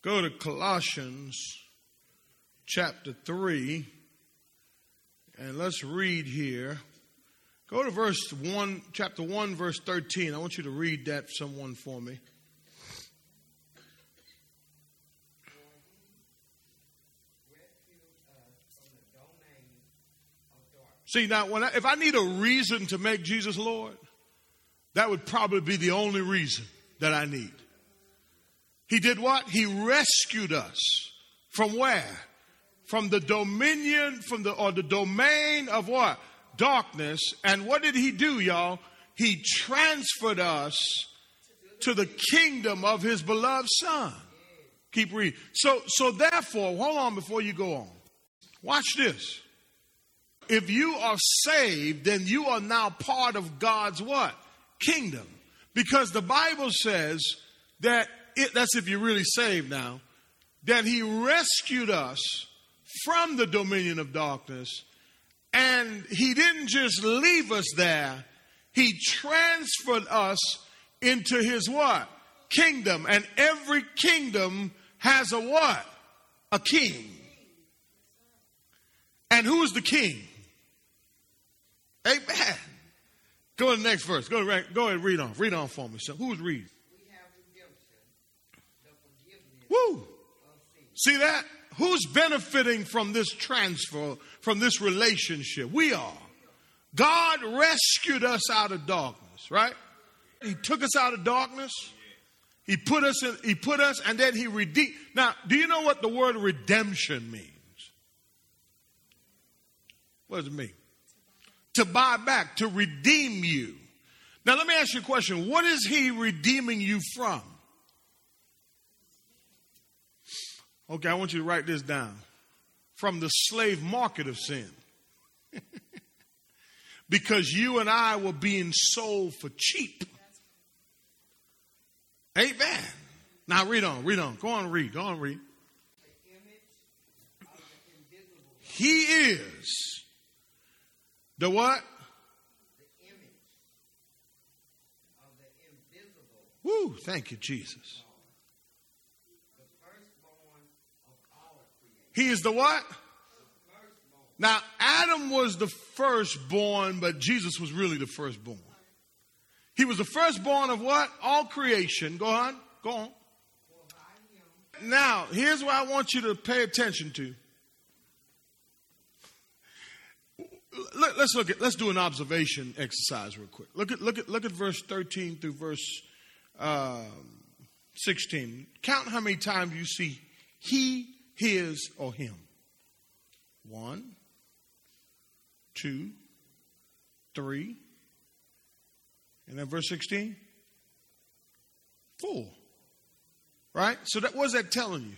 Go to Colossians chapter 3, and let's read here. Go to verse 1, chapter 1, verse 13. I want you to read that someone for me. See, now, when I, if I need a reason to make Jesus Lord, that would probably be the only reason that I need. He did what? He rescued us from where? From the dominion, from the, or the domain of what? Darkness. And what did he do, y'all? He transferred us to the kingdom of his beloved son. Keep reading. So, so therefore, hold on before you go on. Watch this if you are saved, then you are now part of God's what? Kingdom. Because the Bible says that it, that's if you're really saved now, that he rescued us from the dominion of darkness and he didn't just leave us there, he transferred us into his what? Kingdom. And every kingdom has a what? A king. And who's the king? Amen. Go to the next verse. Go, ahead, go ahead read on. Read on for me. So who's reading? Woo! See that? Who's benefiting from this transfer, from this relationship? We are. God rescued us out of darkness, right? He took us out of darkness. He put us in, he put us, and then he redeemed. Now, do you know what the word redemption means? What does it mean? to buy back, to redeem you. Now, let me ask you a question. What is he redeeming you from? Okay, I want you to write this down. From the slave market of sin. because you and I were being sold for cheap. Amen. Now read on, read on. Go on, read. Go on, read. He is the what? The image of the invisible. Woo, thank you, Jesus. He is the what? Now, Adam was the firstborn, but Jesus was really the firstborn. He was the firstborn of what? All creation. Go on. Go on. Now, here's what I want you to pay attention to. let, us look at let's do an observation exercise real quick. Look at look at look at verse thirteen through verse uh, sixteen. Count how many times you see he, his, or him. One, two, three, and then verse sixteen. Four. Right. So that what's that telling you?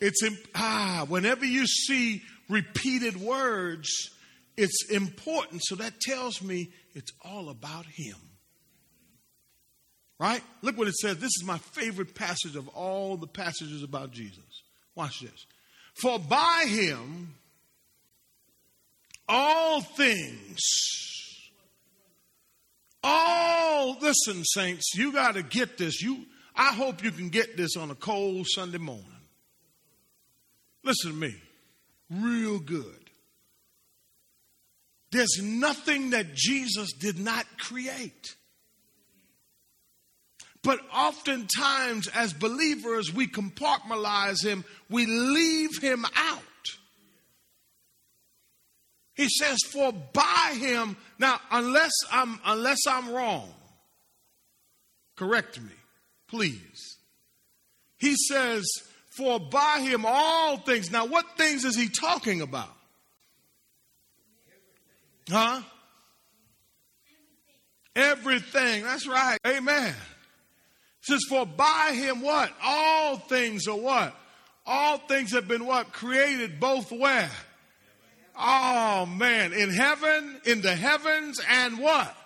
It's ah, whenever you see repeated words, it's important. So that tells me it's all about Him. Right? Look what it says. This is my favorite passage of all the passages about Jesus. Watch this. For by Him, all things, all, listen, saints, you got to get this. You, I hope you can get this on a cold Sunday morning. Listen to me real good. There's nothing that Jesus did not create. But oftentimes, as believers, we compartmentalize him, we leave him out. He says, For by him, now, unless I'm, unless I'm wrong, correct me, please. He says, for by him all things. Now, what things is he talking about? Huh? Everything. That's right. Amen. Says, for by him what? All things are what? All things have been what? Created both where? Oh man, in heaven, in the heavens, and what?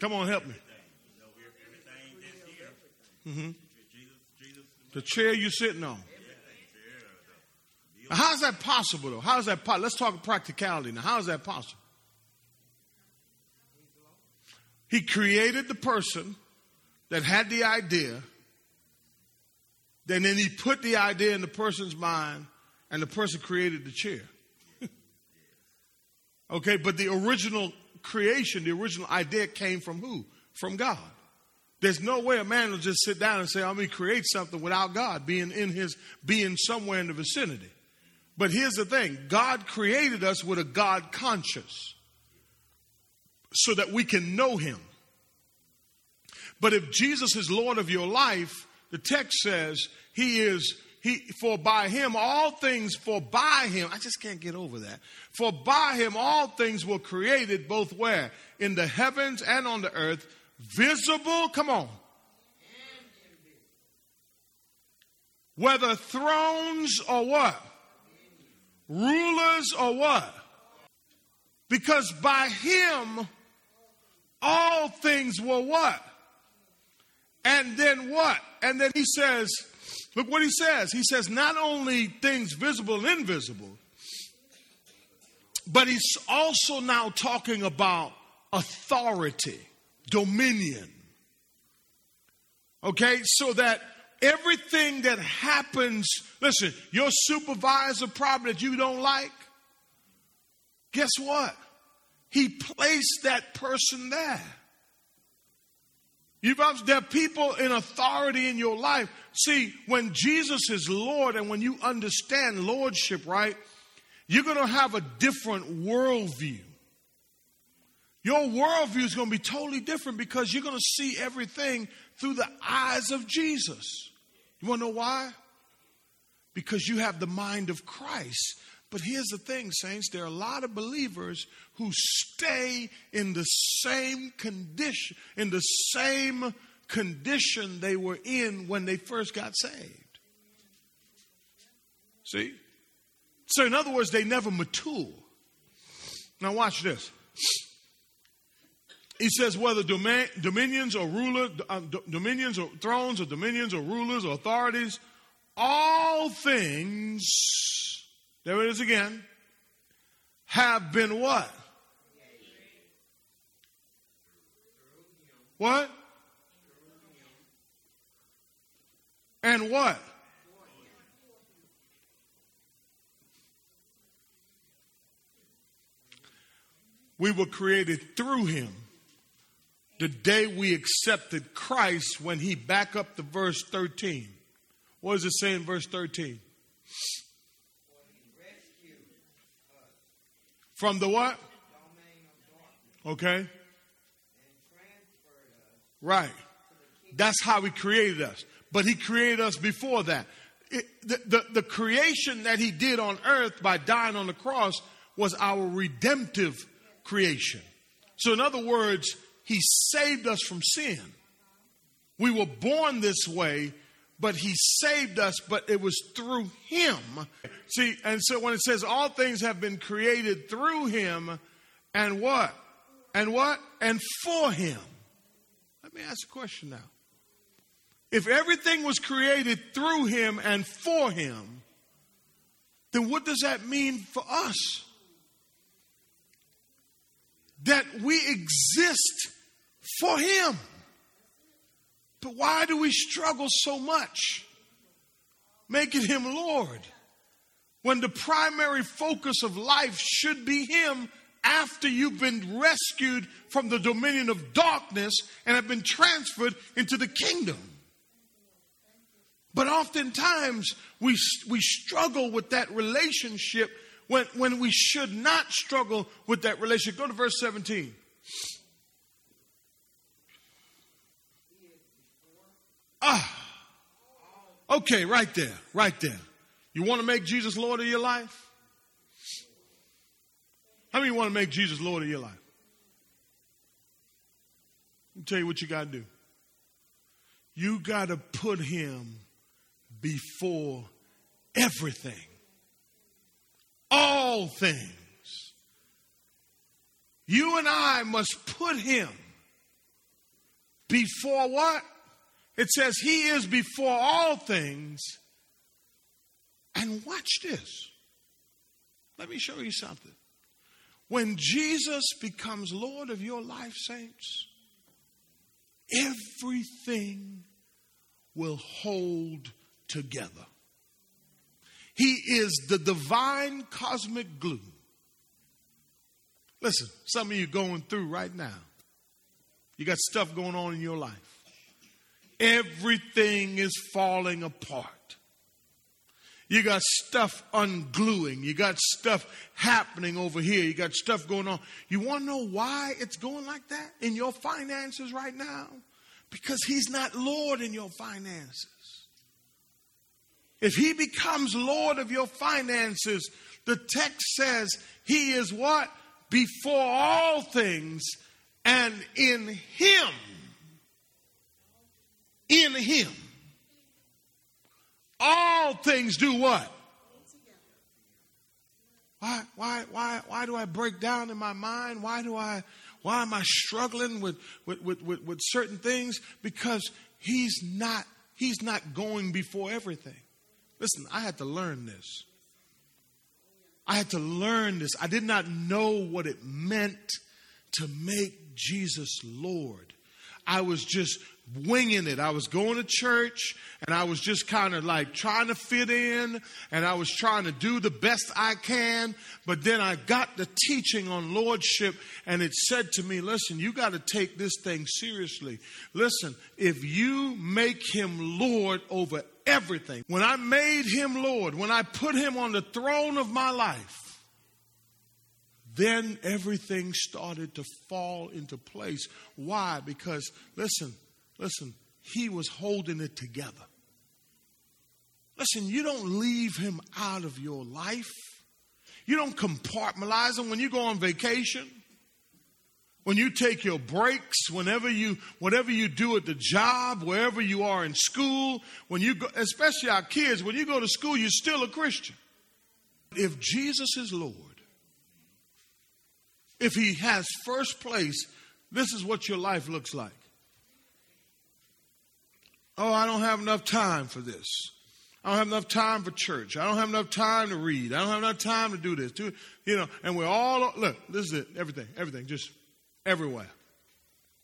Come on, help me. Mm-hmm. The chair you're sitting on. How is that possible, though? How is that possible? Let's talk practicality now. How is that possible? He created the person that had the idea, then he put the idea in the person's mind, and the person created the chair. okay, but the original creation, the original idea came from who? From God. There's no way a man will just sit down and say, I'm going to create something without God being in his, being somewhere in the vicinity. But here's the thing God created us with a God conscious so that we can know him. But if Jesus is Lord of your life, the text says he is he for by him all things for by him I just can't get over that. For by him all things were created both where in the heavens and on the earth visible come on whether thrones or what rulers or what because by him all things were what and then what? And then he says, look what he says. He says, not only things visible and invisible, but he's also now talking about authority, dominion. Okay, so that everything that happens, listen, your supervisor problem that you don't like, guess what? He placed that person there. You've there are people in authority in your life. See, when Jesus is Lord and when you understand lordship, right, you're going to have a different worldview. Your worldview is going to be totally different because you're going to see everything through the eyes of Jesus. You want to know why? Because you have the mind of Christ. But here's the thing, saints there are a lot of believers who stay in the same condition, in the same condition they were in when they first got saved. See? So, in other words, they never mature. Now, watch this. He says, whether dominions or rulers, uh, dominions or thrones or dominions or rulers or authorities, all things there it is again. Have been what? What? And what? We were created through him. The day we accepted Christ, when he back up to verse 13. What does it say in verse 13? From the what? Okay. Right. That's how he created us. But he created us before that. It, the, the, the creation that he did on earth by dying on the cross was our redemptive creation. So, in other words, he saved us from sin. We were born this way but he saved us, but it was through him. See, and so when it says all things have been created through him, and what? And what? And for him. Let me ask a question now. If everything was created through him and for him, then what does that mean for us? That we exist for him. But why do we struggle so much making him Lord when the primary focus of life should be him after you've been rescued from the dominion of darkness and have been transferred into the kingdom? But oftentimes we, we struggle with that relationship when, when we should not struggle with that relationship. Go to verse 17. Ah. Okay, right there, right there. You want to make Jesus Lord of your life? How many want to make Jesus Lord of your life? Let me tell you what you got to do. You got to put him before everything, all things. You and I must put him before what? It says, He is before all things. And watch this. Let me show you something. When Jesus becomes Lord of your life, saints, everything will hold together. He is the divine cosmic glue. Listen, some of you going through right now. You got stuff going on in your life. Everything is falling apart. You got stuff ungluing. You got stuff happening over here. You got stuff going on. You want to know why it's going like that in your finances right now? Because He's not Lord in your finances. If He becomes Lord of your finances, the text says He is what? Before all things and in Him. In Him all things do what? Why, why, why, why do I break down in my mind? Why do I, why am I struggling with, with, with, with, with certain things? Because he's not, he's not going before everything. Listen, I had to learn this. I had to learn this. I did not know what it meant to make Jesus Lord. I was just winging it. I was going to church and I was just kind of like trying to fit in and I was trying to do the best I can. But then I got the teaching on lordship and it said to me, listen, you got to take this thing seriously. Listen, if you make him Lord over everything, when I made him Lord, when I put him on the throne of my life, then everything started to fall into place. Why? Because, listen, Listen, he was holding it together. Listen, you don't leave him out of your life. You don't compartmentalize him when you go on vacation. When you take your breaks, whenever you, whatever you do at the job, wherever you are in school, when you go, especially our kids, when you go to school, you're still a Christian. If Jesus is Lord, if he has first place, this is what your life looks like. Oh, I don't have enough time for this. I don't have enough time for church. I don't have enough time to read. I don't have enough time to do this. Do, you know, and we're all look. This is it. Everything, everything, just everywhere.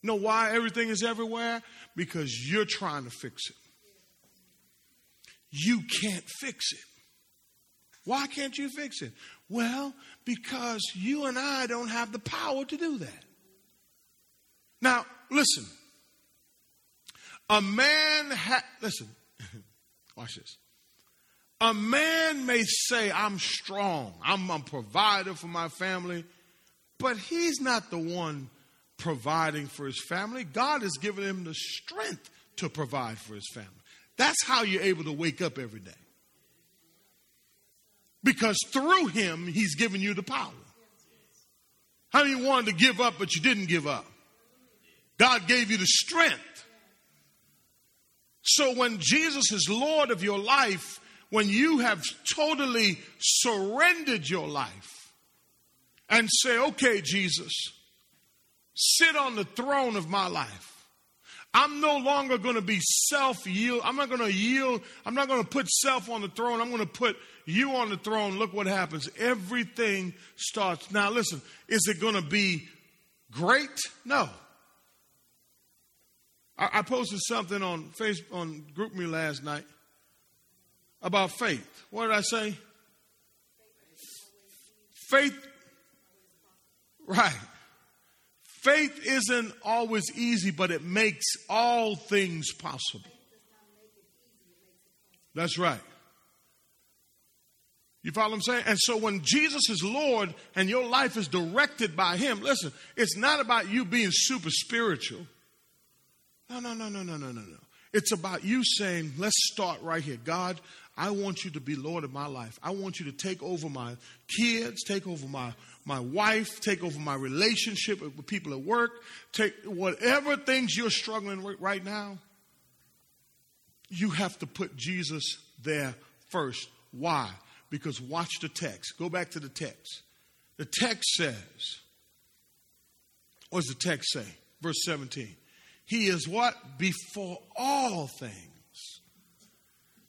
You know why everything is everywhere? Because you're trying to fix it. You can't fix it. Why can't you fix it? Well, because you and I don't have the power to do that. Now, listen. A man, ha- listen, watch this. A man may say, I'm strong, I'm a provider for my family, but he's not the one providing for his family. God has given him the strength to provide for his family. That's how you're able to wake up every day. Because through him, he's given you the power. How many wanted to give up, but you didn't give up? God gave you the strength so when Jesus is Lord of your life, when you have totally surrendered your life and say, okay, Jesus, sit on the throne of my life. I'm no longer going to be self yield. I'm not going to yield. I'm not going to put self on the throne. I'm going to put you on the throne. Look what happens. Everything starts. Now, listen, is it going to be great? No. I, I posted something on Facebook on GroupMe last night about faith. What did I say? Faith, right. Faith isn't always easy, but it makes all things possible. That's right. You follow what I'm saying? And so when Jesus is Lord and your life is directed by Him, listen, it's not about you being super spiritual. No, no, no, no, no, no, no, no. It's about you saying, let's start right here. God, I want you to be Lord of my life. I want you to take over my kids, take over my, my wife, take over my relationship with people at work, take whatever things you're struggling with right now. You have to put Jesus there first. Why? Because watch the text. Go back to the text. The text says, what does the text say? Verse 17. He is what? Before all things.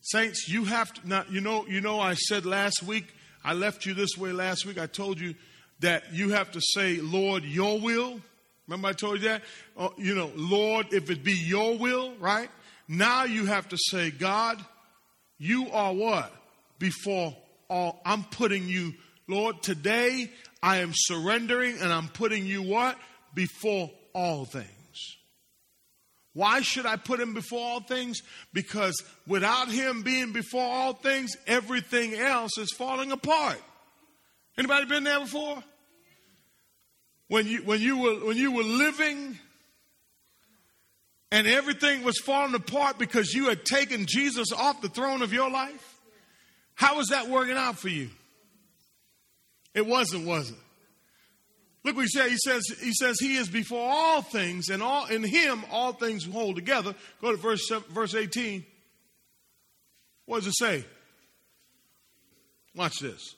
Saints, you have to not you know, you know I said last week, I left you this way last week. I told you that you have to say, Lord, your will Remember I told you that? Oh, you know, Lord, if it be your will, right? Now you have to say, God, you are what? Before all, I'm putting you, Lord, today I am surrendering and I'm putting you what? Before all things. Why should I put him before all things? Because without him being before all things, everything else is falling apart. Anybody been there before? When you when you were when you were living and everything was falling apart because you had taken Jesus off the throne of your life? How was that working out for you? It wasn't, was it? Look what he said. He says, he says, He is before all things, and all in him all things hold together. Go to verse, verse 18. What does it say? Watch this.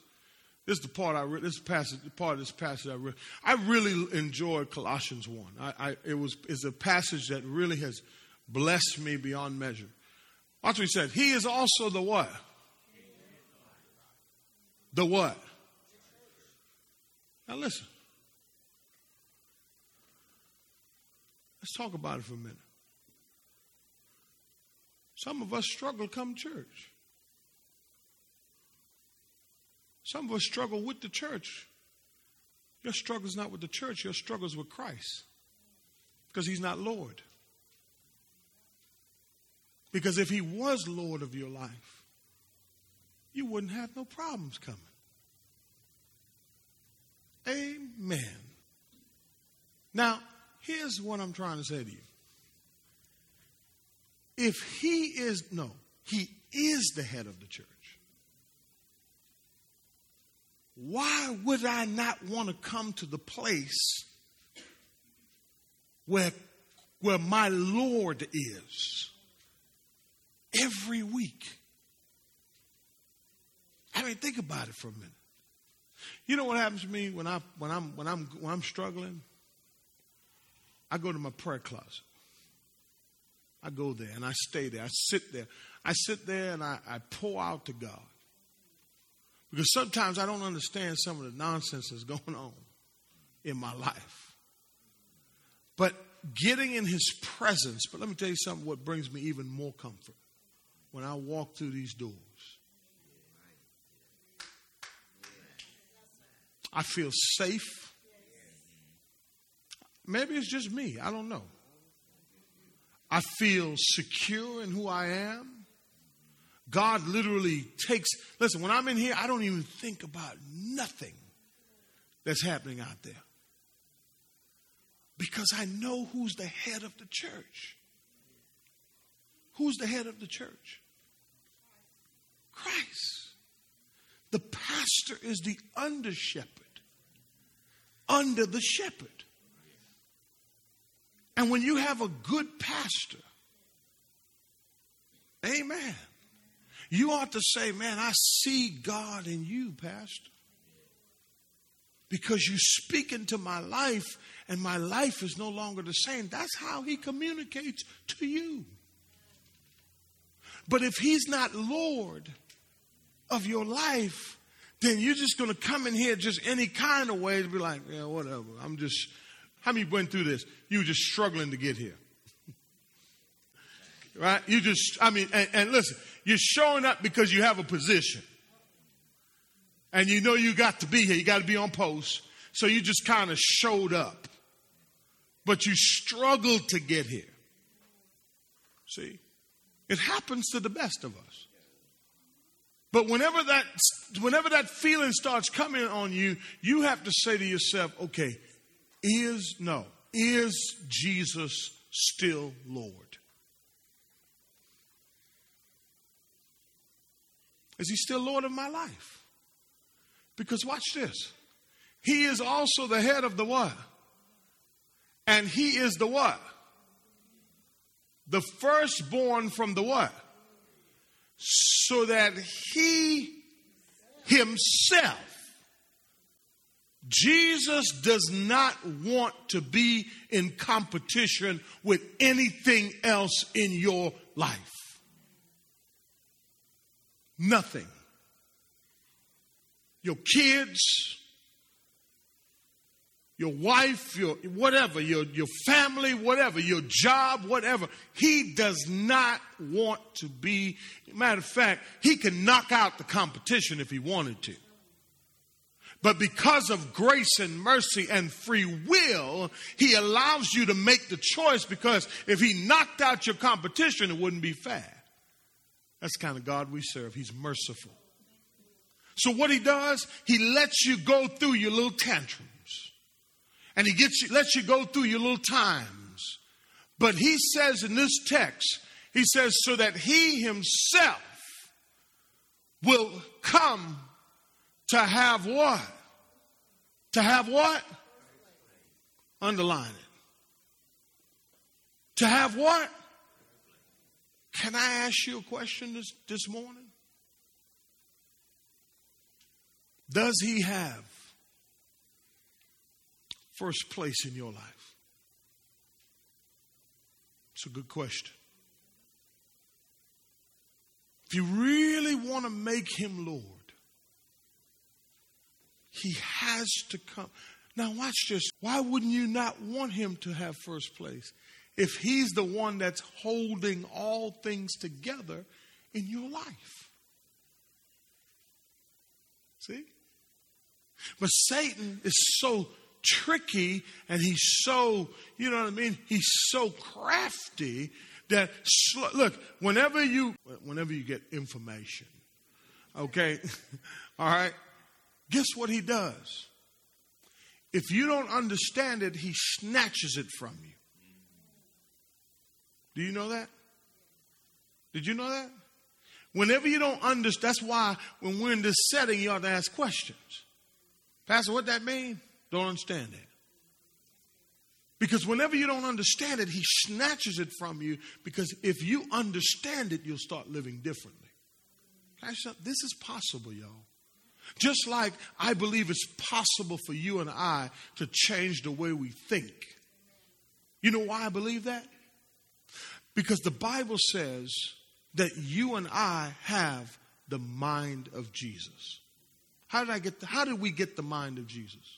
This is the part I read. This passage, the part of this passage I read. I really enjoyed Colossians one. I, I, it was is a passage that really has blessed me beyond measure. Watch what he said. He is also the what? The what? Now listen. Let's talk about it for a minute. Some of us struggle to come to church. Some of us struggle with the church. Your struggle is not with the church, your struggle is with Christ. Because he's not Lord. Because if he was Lord of your life, you wouldn't have no problems coming. Amen. Now, Here's what I'm trying to say to you. If he is, no, he is the head of the church, why would I not want to come to the place where, where my Lord is every week? I mean, think about it for a minute. You know what happens to me when I when I'm when I'm when I'm struggling? I go to my prayer closet. I go there and I stay there. I sit there. I sit there and I, I pour out to God. Because sometimes I don't understand some of the nonsense that's going on in my life. But getting in his presence, but let me tell you something what brings me even more comfort when I walk through these doors. I feel safe. Maybe it's just me. I don't know. I feel secure in who I am. God literally takes, listen, when I'm in here, I don't even think about nothing that's happening out there. Because I know who's the head of the church. Who's the head of the church? Christ. The pastor is the under shepherd, under the shepherd. And when you have a good pastor, amen, you ought to say, Man, I see God in you, Pastor. Because you speak into my life, and my life is no longer the same. That's how he communicates to you. But if he's not Lord of your life, then you're just going to come in here just any kind of way to be like, yeah, whatever. I'm just how many went through this? You were just struggling to get here. right? You just, I mean, and, and listen, you're showing up because you have a position. And you know you got to be here, you got to be on post. So you just kind of showed up. But you struggled to get here. See? It happens to the best of us. But whenever that whenever that feeling starts coming on you, you have to say to yourself, okay, is, no, is Jesus still Lord? Is he still Lord of my life? Because watch this. He is also the head of the what? And he is the what? The firstborn from the what? So that he himself Jesus does not want to be in competition with anything else in your life. Nothing. Your kids, your wife, your whatever, your, your family, whatever, your job, whatever. He does not want to be, matter of fact, he can knock out the competition if he wanted to. But because of grace and mercy and free will, he allows you to make the choice because if he knocked out your competition, it wouldn't be fair. That's the kind of God we serve. He's merciful. So what he does, he lets you go through your little tantrums. And he gets you, lets you go through your little times. But he says in this text, he says, so that he himself will come to have what? To have what? Underline it. To have what? Can I ask you a question this, this morning? Does he have first place in your life? It's a good question. If you really want to make him Lord, he has to come. Now, watch this. Why wouldn't you not want him to have first place if he's the one that's holding all things together in your life? See? But Satan is so tricky and he's so, you know what I mean? He's so crafty that look, whenever you whenever you get information, okay? All right? Guess what he does? If you don't understand it, he snatches it from you. Do you know that? Did you know that? Whenever you don't understand, that's why when we're in this setting, you ought to ask questions. Pastor, what that mean? Don't understand it. Because whenever you don't understand it, he snatches it from you. Because if you understand it, you'll start living differently. This is possible, y'all. Just like I believe it's possible for you and I to change the way we think. You know why I believe that? Because the Bible says that you and I have the mind of Jesus. How did I get the, how did we get the mind of Jesus?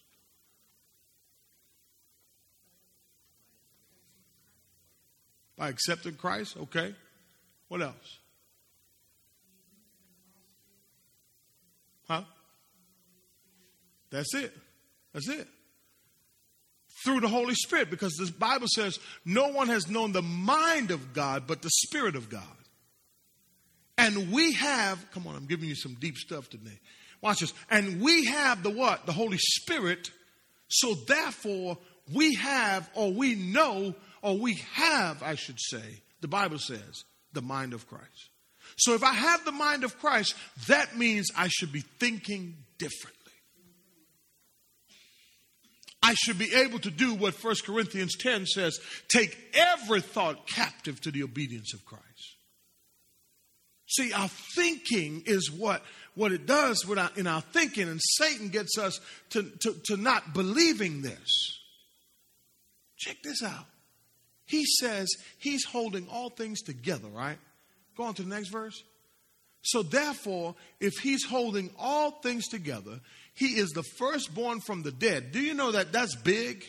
By accepted Christ? Okay. What else? Huh? That's it. That's it. Through the Holy Spirit, because the Bible says no one has known the mind of God but the Spirit of God. And we have, come on, I'm giving you some deep stuff today. Watch this. And we have the what? The Holy Spirit. So therefore, we have, or we know, or we have, I should say, the Bible says, the mind of Christ. So if I have the mind of Christ, that means I should be thinking differently. I should be able to do what 1 Corinthians 10 says take every thought captive to the obedience of Christ. See, our thinking is what, what it does our, in our thinking, and Satan gets us to, to, to not believing this. Check this out. He says he's holding all things together, right? Go on to the next verse. So, therefore, if he's holding all things together, he is the firstborn from the dead. Do you know that that's big?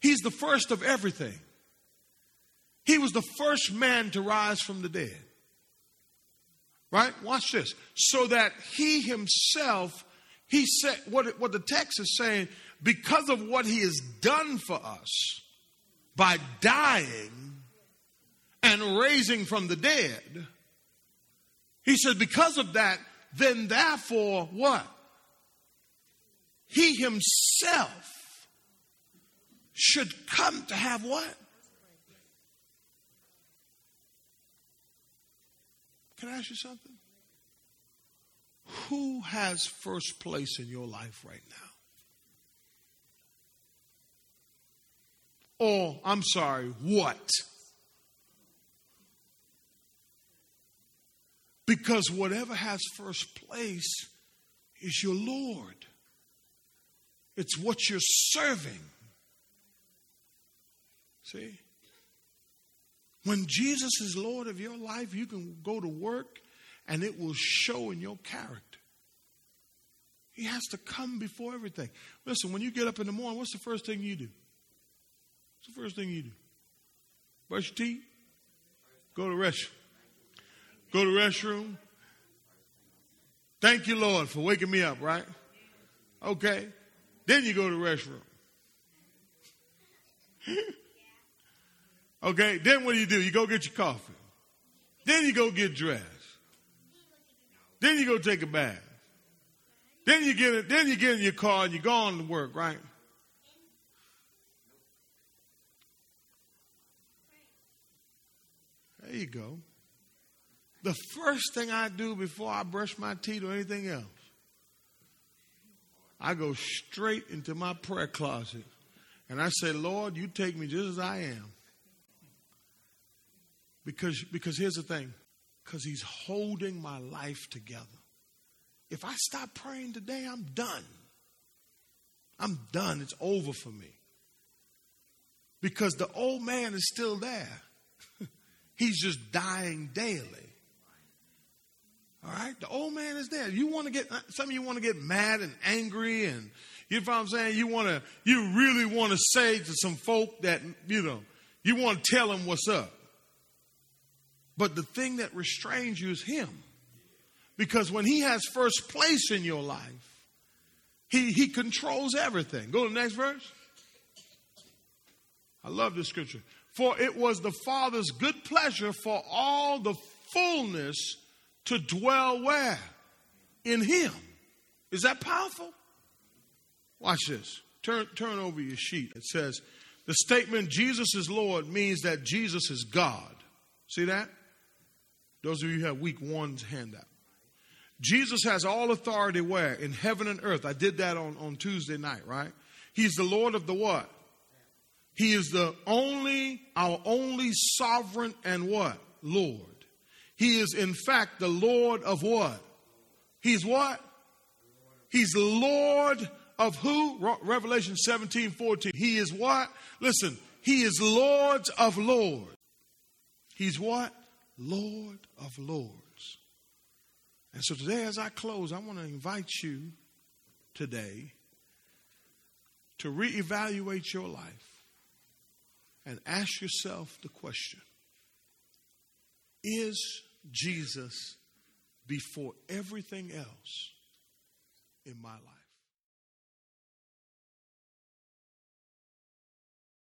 He's the first of everything. He was the first man to rise from the dead. Right? Watch this. So that he himself, he said, what, what the text is saying, because of what he has done for us by dying and raising from the dead, he said, because of that, then therefore, what? He himself should come to have what? Can I ask you something? Who has first place in your life right now? Or, I'm sorry, what? Because whatever has first place is your Lord. It's what you're serving. See? When Jesus is Lord of your life, you can go to work and it will show in your character. He has to come before everything. Listen, when you get up in the morning, what's the first thing you do? What's the first thing you do? Brush your teeth? Go to the restroom. Go to the restroom. Thank you, Lord, for waking me up, right? Okay. Then you go to the restroom. okay. Then what do you do? You go get your coffee. Then you go get dressed. Then you go take a bath. Then you get it, then you get in your car and you go on to work, right? There you go. The first thing I do before I brush my teeth or anything else, I go straight into my prayer closet and I say, Lord, you take me just as I am. Because, because here's the thing because He's holding my life together. If I stop praying today, I'm done. I'm done. It's over for me. Because the old man is still there. He's just dying daily. All right? The old man is dead. You want to get, some of you want to get mad and angry and, you know what I'm saying? You want to, you really want to say to some folk that, you know, you want to tell them what's up. But the thing that restrains you is him. Because when he has first place in your life, he, he controls everything. Go to the next verse. I love this scripture. For it was the Father's good pleasure for all the fullness to dwell where? In him. Is that powerful? Watch this. Turn, turn over your sheet. It says, the statement Jesus is Lord means that Jesus is God. See that? Those of you who have week one's handout. Jesus has all authority where? In heaven and earth. I did that on, on Tuesday night, right? He's the Lord of the what? He is the only, our only sovereign and what? Lord. He is in fact the Lord of what? He's what? He's Lord of who? Revelation 17, 14. He is what? Listen, he is Lord of Lords. He's what? Lord of Lords. And so today, as I close, I want to invite you today to reevaluate your life and ask yourself the question Is Jesus before everything else in my life?